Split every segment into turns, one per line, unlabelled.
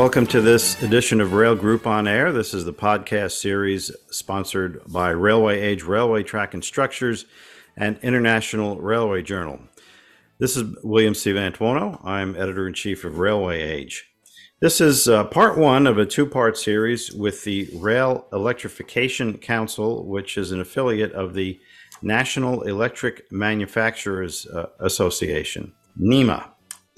Welcome to this edition of Rail Group on Air. This is the podcast series sponsored by Railway Age Railway Track and Structures and International Railway Journal. This is William C. Vantuono. I'm editor in chief of Railway Age. This is uh, part one of a two part series with the Rail Electrification Council, which is an affiliate of the National Electric Manufacturers uh, Association, NEMA.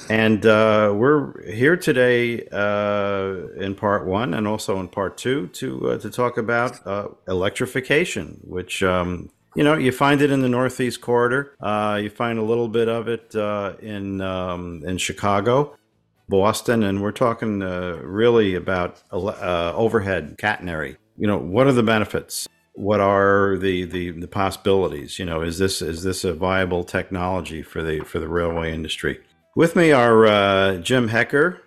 And uh, we're here today uh, in part one and also in part two to uh, to talk about uh, electrification, which um, you know you find it in the Northeast Corridor. Uh, you find a little bit of it uh, in um, in Chicago, Boston, and we're talking really about overhead catenary. You know, what are the benefits? What are the, the the possibilities? You know, is this is this a viable technology for the for the railway industry? With me are uh, Jim Hoecker,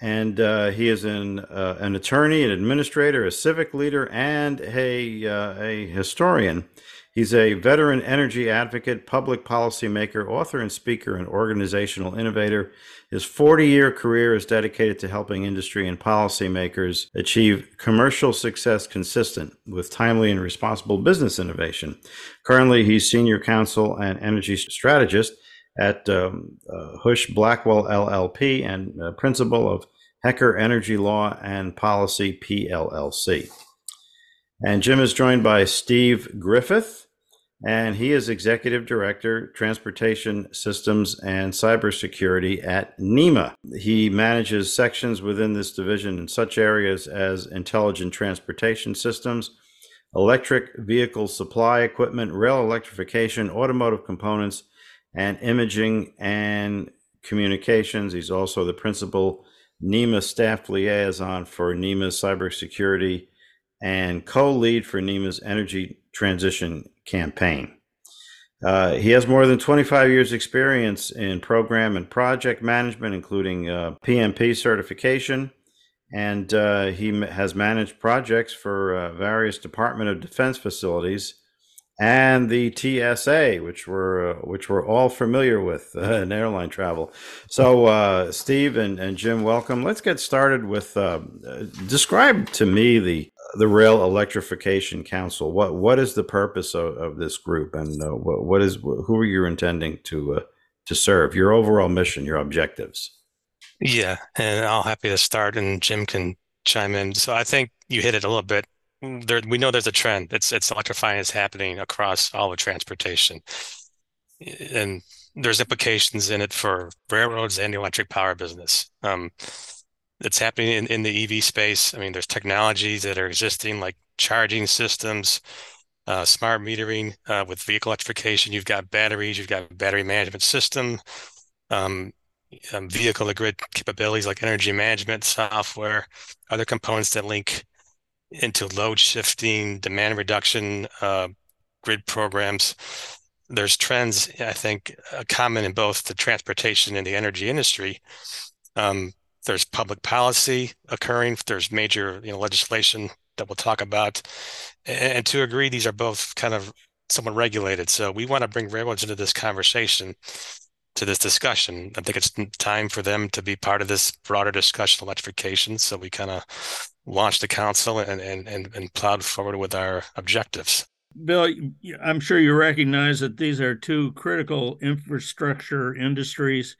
and uh, he is an, uh, an attorney, an administrator, a civic leader, and a, uh, a historian. He's a veteran energy advocate, public policy maker, author and speaker, and organizational innovator. His 40 year career is dedicated to helping industry and policymakers achieve commercial success consistent with timely and responsible business innovation. Currently, he's senior counsel and energy strategist at um, uh, Husch Blackwell LLP and uh, principal of Hoecker Energy Law and Policy PLLC. And Jim is joined by Steve Griffith, and he is Executive Director, Transportation Systems and Cybersecurity at NEMA. He manages sections within this division in such areas as intelligent transportation systems, electric vehicle supply equipment, rail electrification, automotive components, and imaging and communications. He's also the principal NEMA staff liaison for NEMA's cybersecurity and co lead for NEMA's energy transition campaign. Uh, he has more than 25 years' experience in program and project management, including uh, PMP certification, and uh, he has managed projects for uh, various Department of Defense facilities and the TSA, which we're uh, which we're all familiar with uh, in airline travel. So, uh, Steve and, and Jim, welcome. Let's get started with uh, describe to me the the Rail Electrification Council. What what is the purpose of, of this group, and uh, what, what is who are you intending to to serve? Your overall mission, your objectives.
Yeah, and I'll happy to start, and Jim can chime in. So I think you hit it a little bit there we know there's a trend. It's it's electrifying is happening across all of transportation, and there's implications in it for railroads and the electric power business. Um, it's happening in, in the EV space. I mean, there's technologies that are existing like charging systems, uh, smart metering uh, with vehicle electrification. You've got batteries, you've got battery management system, um, um, vehicle to grid capabilities like energy management software, other components that link into load shifting, demand reduction, uh, grid programs. There's trends, I think, uh, common in both the transportation and the energy industry. Um, there's public policy occurring. There's major, you know, legislation that we'll talk about, and, and to agree, these are both kind of somewhat regulated. So we want to bring railroads into this conversation to this discussion. I think it's time for them to be part of this broader discussion of electrification. So we kind of launched the council and, and, and, and plowed forward with our objectives.
Bill, I'm sure you recognize that these are two critical infrastructure industries,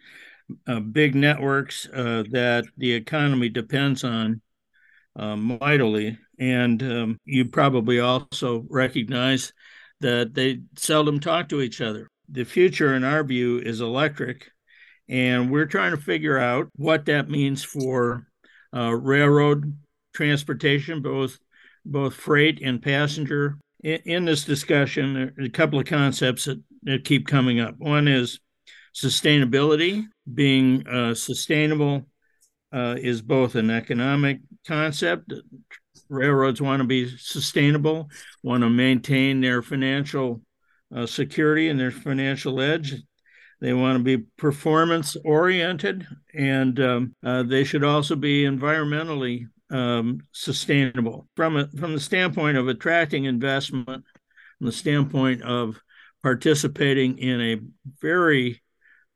uh, big networks uh, that the economy depends on uh, mightily. And um, you probably also recognize that they seldom talk to each other. The future, in our view, is electric. And we're trying to figure out what that means for uh, railroad transportation, both both freight and passenger. In, in this discussion, a couple of concepts that, that keep coming up. One is sustainability. Being uh, sustainable uh, is both an economic concept. Railroads want to be sustainable, want to maintain their financial uh, security and their financial edge. They want to be performance oriented, and um, uh, they should also be environmentally um, sustainable. From a, from the standpoint of attracting investment, from the standpoint of participating in a very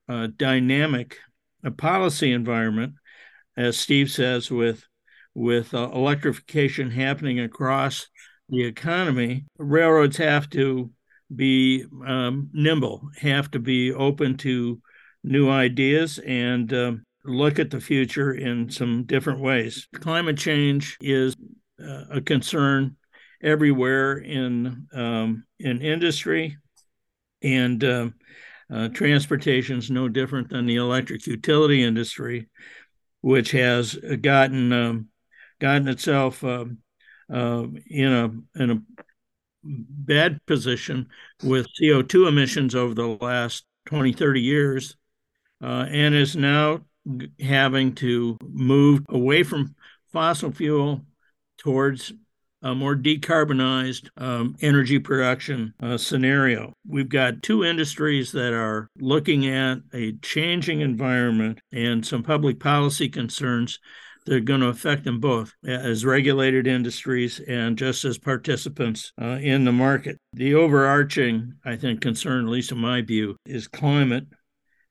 uh, dynamic a policy environment, as Steve says, with with uh, electrification happening across the economy, railroads have to be um, nimble, have to be open to new ideas and um, look at the future in some different ways. Climate change is uh, a concern everywhere in um, in industry, and uh, uh, transportation is no different than the electric utility industry, which has gotten um, gotten itself um, uh, in a in a bad position with CO2 emissions over the last 20, 30 years, uh, and is now having to move away from fossil fuel towards a more decarbonized um, energy production uh, scenario. We've got two industries that are looking at a changing environment and some public policy concerns that are going to affect them both as regulated industries and just as participants uh, in the market. The overarching, I think, concern, at least in my view, is climate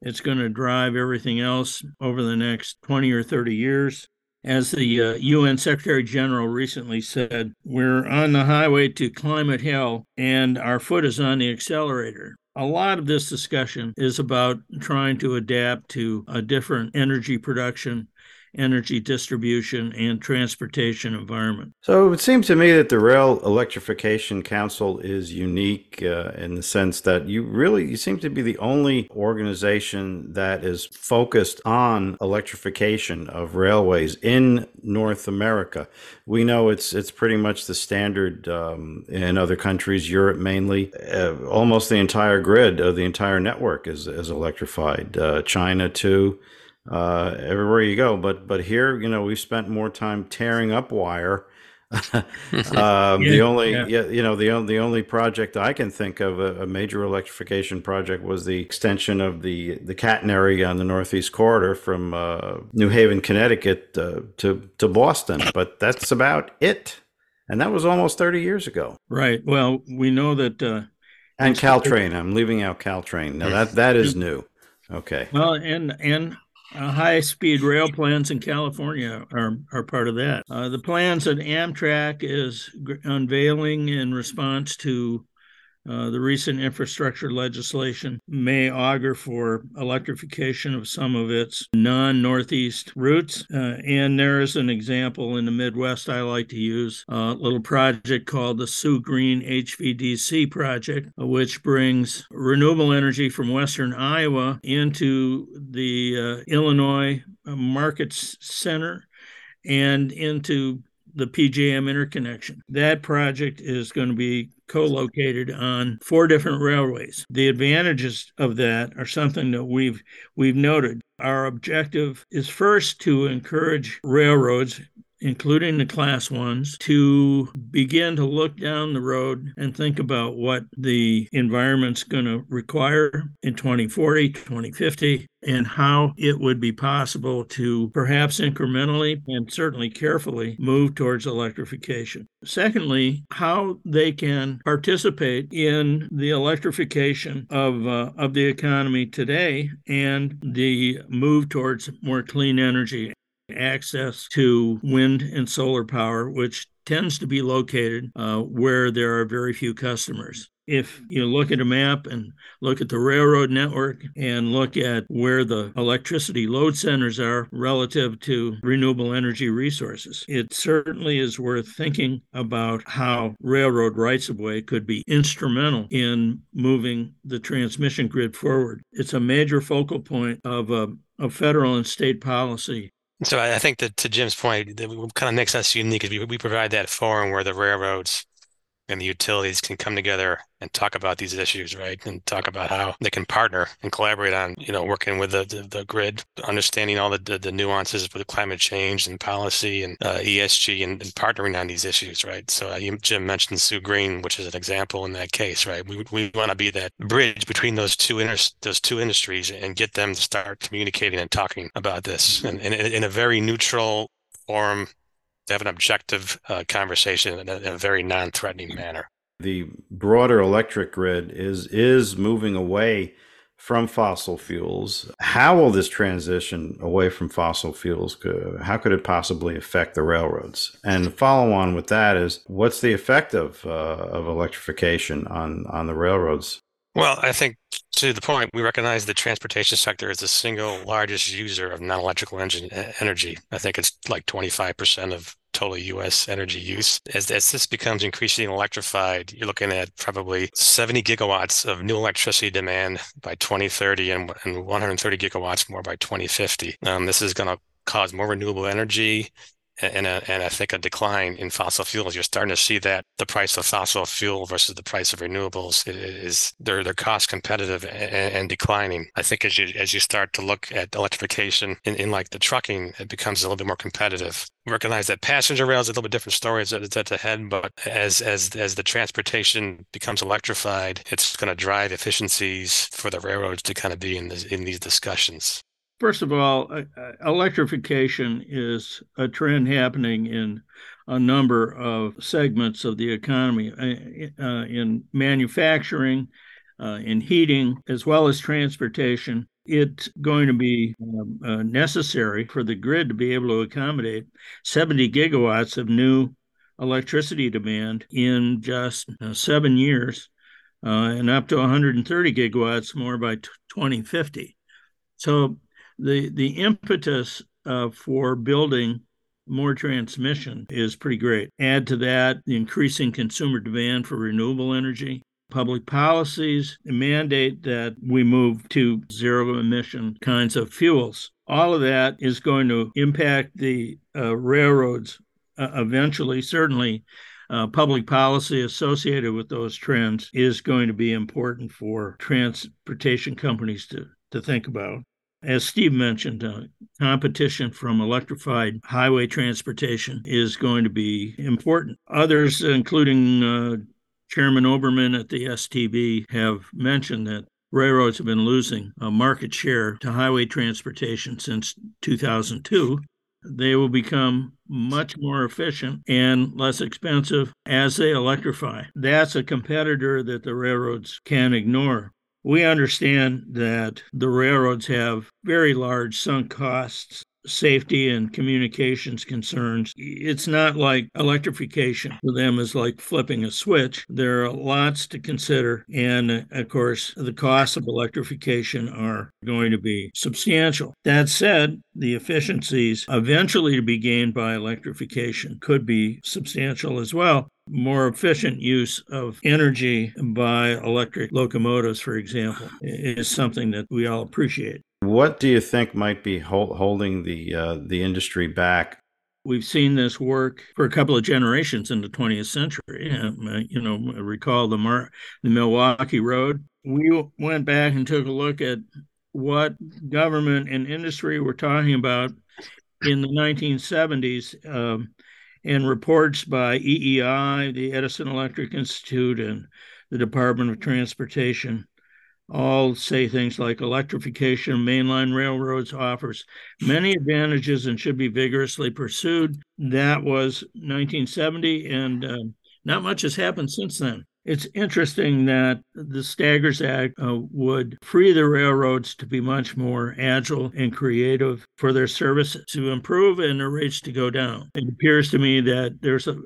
it's going to drive everything else over the next 20 or 30 years. As the uh, UN Secretary General recently said, we're on the highway to climate hell and our foot is on the accelerator. A lot of this discussion is about trying to adapt to a different energy production energy distribution and transportation environment.
So it seems to me that the Rail Electrification Council is unique uh, in the sense that you really you seem to be the only organization that is focused on electrification of railways in North America. We know it's it's pretty much the standard um, in other countries, Europe mainly. Uh, almost the entire grid of the entire network is is electrified. Uh, China too uh, everywhere you go. But but here, you know, we spent more time tearing up wire. um, yeah, the only yeah. You know the only the only project I can think of a, a, major electrification project was the extension of the the catenary on the Northeast Corridor from uh, New Haven, Connecticut uh, to to Boston. But that's about it, and that was almost thirty years ago.
Right. Well, we know that. Uh,
and Caltrain. I'm leaving out Caltrain. Now that that is new. Okay.
Well, and and uh, high speed rail plans in California are, are part of that. Uh, the plans that Amtrak is unveiling in response to uh, the recent infrastructure legislation may augur for electrification of some of its non Northeast routes. Uh, and there is an example in the Midwest I like to use a little project called the Soo Green HVDC project, which brings renewable energy from Western Iowa into the uh, Illinois Markets Center and into the PJM interconnection. That project is going to be co-located on four different railways. The advantages of that are something that we've we've noted. Our objective is first to encourage railroads including the class ones, to begin to look down the road and think about what the environment's going to require in 2040, 2050, and how it would be possible to perhaps incrementally and certainly carefully move towards electrification. Secondly, how they can participate in the electrification of, uh, of the economy today and the move towards more clean energy access to wind and solar power, which tends to be located uh, where there are very few customers. If you look at a map and look at the railroad network and look at where the electricity load centers are relative to renewable energy resources, it certainly is worth thinking about how railroad rights of way could be instrumental in moving the transmission grid forward. It's a major focal point of, uh, of federal and state policy
so I think that to Jim's point, that kind of makes us unique is we, we provide that forum where the railroads and the utilities can come together and talk about these issues, right? And talk about how they can partner and collaborate on, you know, working with the the, the grid, understanding all the, the, the nuances with climate change and policy and uh, ESG and, and, partnering on these issues, right? So uh, you, Jim mentioned Soo Green, which is an example in that case, right? We we want to be that bridge between those two inter- those two industries and get them to start communicating and talking about this and, and in a very neutral forum to have an objective uh, conversation in a, in a very non-threatening manner.
The broader electric grid is is moving away from fossil fuels. How will this transition away from fossil fuels, how could it possibly affect the railroads? And follow on with that is what's the effect of, uh, of electrification on, on the railroads?
Well, I think to the point, we recognize the transportation sector is the single largest user of non-electrical engine energy. I think it's like 25% of total U.S. energy use. As, as this becomes increasingly electrified, you're looking at probably 70 gigawatts of new electricity demand by 2030 and, and 130 gigawatts more by 2050. Um, this is going to cause more renewable energy and, a, and I think a decline in fossil fuels. You're starting to see that the price of fossil fuel versus the price of renewables is they're they're cost competitive and, and declining. I think as you as you start to look at electrification in, in like the trucking, it becomes a little bit more competitive. Recognize that passenger rail is a little bit different story it's ahead, but as as as the transportation becomes electrified, it's going to drive efficiencies for the railroads to kind of be in this, in these discussions.
First of all, uh, uh, electrification is a trend happening in a number of segments of the economy, uh, uh in manufacturing, uh, in heating, as well as transportation. It's going to be um, uh, necessary for the grid to be able to accommodate 70 gigawatts of new electricity demand in just seven years, and up to 130 gigawatts more by t- 2050. So the the impetus uh, for building more transmission is pretty great. Add to that the increasing consumer demand for renewable energy. Public policies mandate that we move to zero emission kinds of fuels. All of that is going to impact the uh, railroads uh, eventually. Certainly, uh, public policy associated with those trends is going to be important for transportation companies to, to think about. As Steve mentioned, uh, competition from electrified highway transportation is going to be important. Others, including uh, Chairman Oberman at the STB, have mentioned that railroads have been losing a market share to highway transportation since 2002. They will become much more efficient and less expensive as they electrify. That's a competitor that the railroads can ignore. We understand that the railroads have very large sunk costs safety and communications concerns. It's not like electrification for them is like flipping a switch. There are lots to consider. And of course, the costs of electrification are going to be substantial. That said, the efficiencies eventually to be gained by electrification could be substantial as well more efficient use of energy by electric locomotives, for example, is something that we all appreciate.
What do you think might be hold, holding the uh, the industry back?
We've seen this work for a couple of generations in the 20th century. Um, you know, recall the Mar- the Milwaukee Road. We went back and took a look at what government and industry were talking about in the 1970s. Um, and reports by EEI, the Edison Electric Institute, and the Department of Transportation all say things like electrification of mainline railroads offers many advantages and should be vigorously pursued. That was 1970, and uh, not much has happened since then. It's interesting that the Staggers Act uh, would free the railroads to be much more agile and creative for their services to improve and their rates to go down. It appears to me that there's a,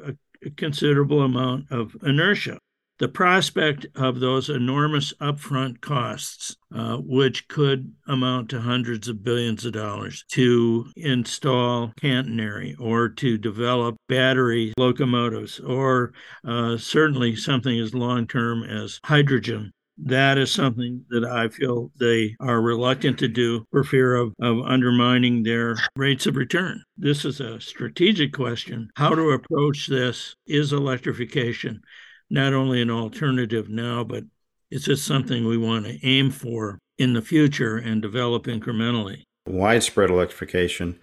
a considerable amount of inertia the prospect of those enormous upfront costs, uh, which could amount to hundreds of billions of dollars to install catenary or to develop battery locomotives, or uh, certainly something as long term as hydrogen that is something that I feel they are reluctant to do for fear of, of undermining their rates of return. This is a strategic question. How to approach this is electrification not only an alternative now, but it's just something we want to aim for in the future and develop incrementally.
Widespread electrification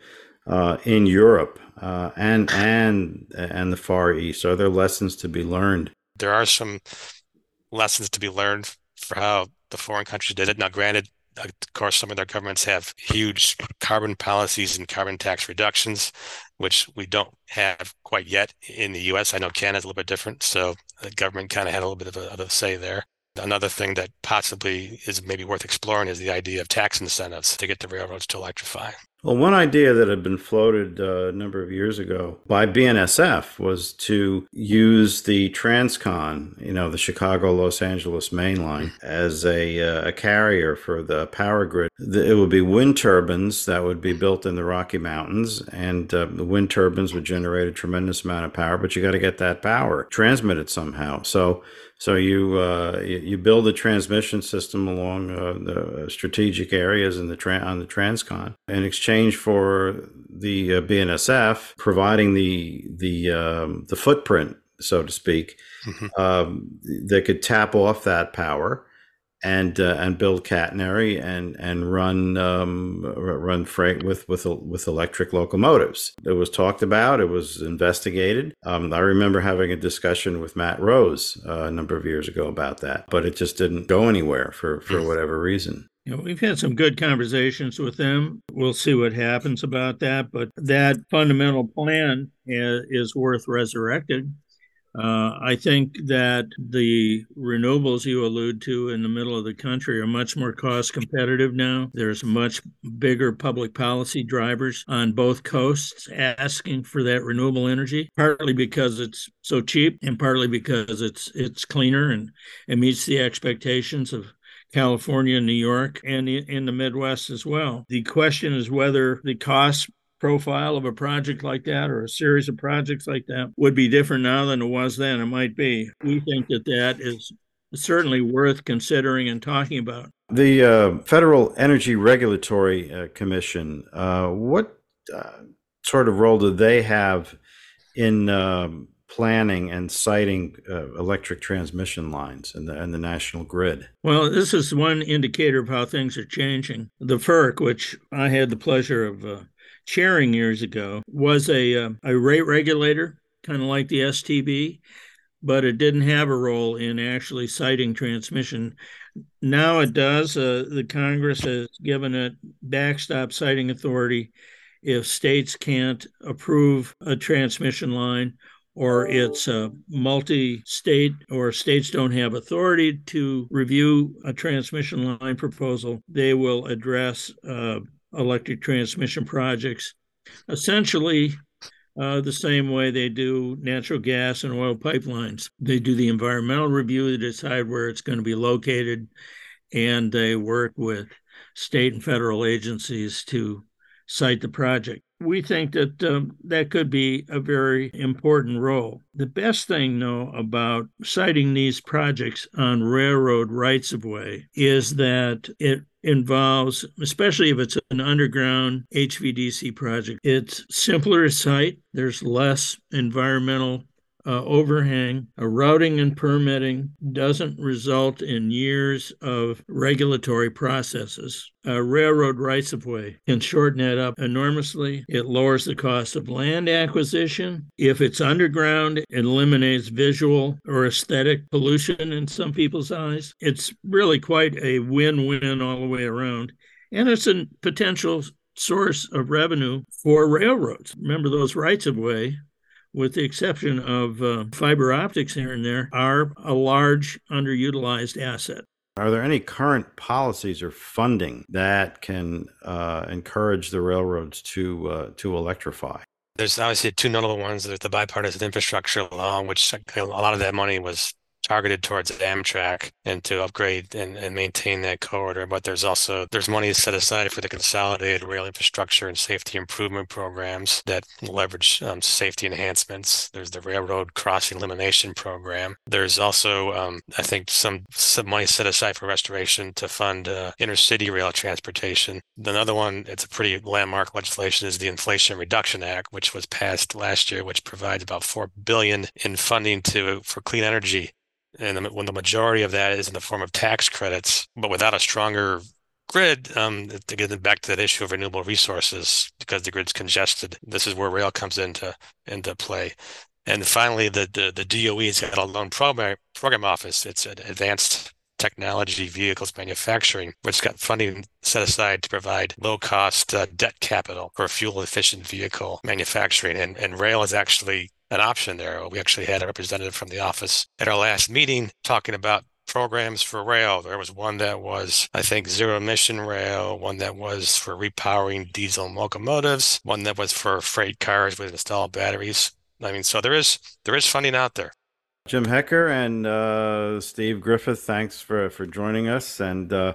uh, in Europe uh, and and and the Far East. Are there lessons to be learned?
There are some lessons to be learned for how the foreign countries did it. Now, granted, of course, some of their governments have huge carbon policies and carbon tax reductions, which we don't have quite yet in the U.S. I know Canada's a little bit different, so the government kind of had a little bit of a, of a say there. Another thing that possibly is maybe worth exploring is the idea of tax incentives to get the railroads to electrify.
Well, one idea that had been floated uh, a number of years ago by BNSF was to use the Transcon, you know, the Chicago Los Angeles main line, as a, uh, a carrier for the power grid. It would be wind turbines that would be built in the Rocky Mountains, and uh, the wind turbines would generate a tremendous amount of power, but you got to get that power transmitted somehow. So so you uh, you build a transmission system along uh, the strategic areas in the tra- on the Transcon in exchange for the uh, BNSF providing the the um, the footprint, so to speak. Mm-hmm. Um, they could tap off that power and uh, and build catenary and and run um, run freight with with with electric locomotives. It was talked about. It was investigated. Um, I remember having a discussion with Matt Rose uh, a number of years ago about that, but it just didn't go anywhere for for whatever reason.
You know, we've had some good conversations with them. We'll see what happens about that, but that fundamental plan is, is worth resurrecting uh, I think that the renewables you allude to in the middle of the country are much more cost competitive now. There's much bigger public policy drivers on both coasts asking for that renewable energy, partly because it's so cheap and partly because it's it's cleaner and it meets the expectations of California, New York, and in the Midwest as well. The question is whether the cost profile of a project like that or a series of projects like that would be different now than it was then. It might be. We think that that is certainly worth considering and talking about.
The uh, Federal Energy Regulatory uh, Commission, uh, what uh, sort of role do they have in um, planning and siting uh, electric transmission lines and the, and the national grid?
Well, this is one indicator of how things are changing. The FERC, which I had the pleasure of uh, chairing years ago was a, uh, a rate regulator, kind of like the STB, but it didn't have a role in actually siting transmission. Now it does. Uh, the Congress has given it backstop siting authority if states can't approve a transmission line or it's a multi state or states don't have authority to review a transmission line proposal, they will address uh, electric transmission projects, essentially uh, the same way they do natural gas and oil pipelines. They do the environmental review to decide where it's going to be located, and they work with state and federal agencies to site the project we think that um, that could be a very important role. The best thing, though, about siting these projects on railroad rights of way is that it involves, especially if it's an underground HVDC project, it's simpler site. There's less environmental uh, overhang, a routing and permitting doesn't result in years of regulatory processes. A railroad rights of way can shorten that up enormously. It lowers the cost of land acquisition. If it's underground, it eliminates visual or aesthetic pollution in some people's eyes. It's really quite a win win all the way around. And it's a potential source of revenue for railroads. Remember, those rights of way with the exception of uh, fiber optics here and there, are a large underutilized asset.
Are there any current policies or funding that can uh, encourage the railroads to uh, to electrify?
There's obviously two notable ones. There's the bipartisan infrastructure law, which a lot of that money was targeted towards Amtrak and to upgrade and, and maintain that corridor. But there's also there's money set aside for the consolidated rail infrastructure and safety improvement programs that leverage um, safety enhancements. There's the railroad crossing elimination program. There's also um, I think some some money set aside for restoration to fund uh, intercity rail transportation. Another one, it's a pretty landmark legislation, is the Inflation Reduction Act, which was passed last year, which provides about four billion in funding to for clean energy and when the majority of that is in the form of tax credits, but without a stronger grid, um, to get them back to that issue of renewable resources, because the grid's congested, this is where rail comes into into play. And finally, the the, the DOE's got a loan program program office. It's an advanced technology vehicles manufacturing, which got funding set aside to provide low cost uh, debt capital for fuel efficient vehicle manufacturing. And, and rail is actually an option there. We actually had a representative from the office at our last meeting talking about programs for rail. There was one that was, I think, zero emission rail, one that was for repowering diesel locomotives, one that was for freight cars with installed batteries. I mean, so there is there is funding out there.
Jim Hoecker and uh, Steve Griffith, thanks for, for joining us. And uh,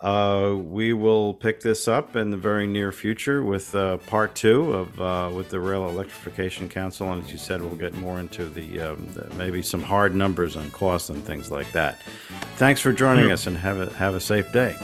uh, we will pick this up in the very near future with uh, part two of uh, with the Rail Electrification Council. And as you said, we'll get more into the, um, the maybe some hard numbers on costs and things like that. Thanks for joining us and have a, have a safe day.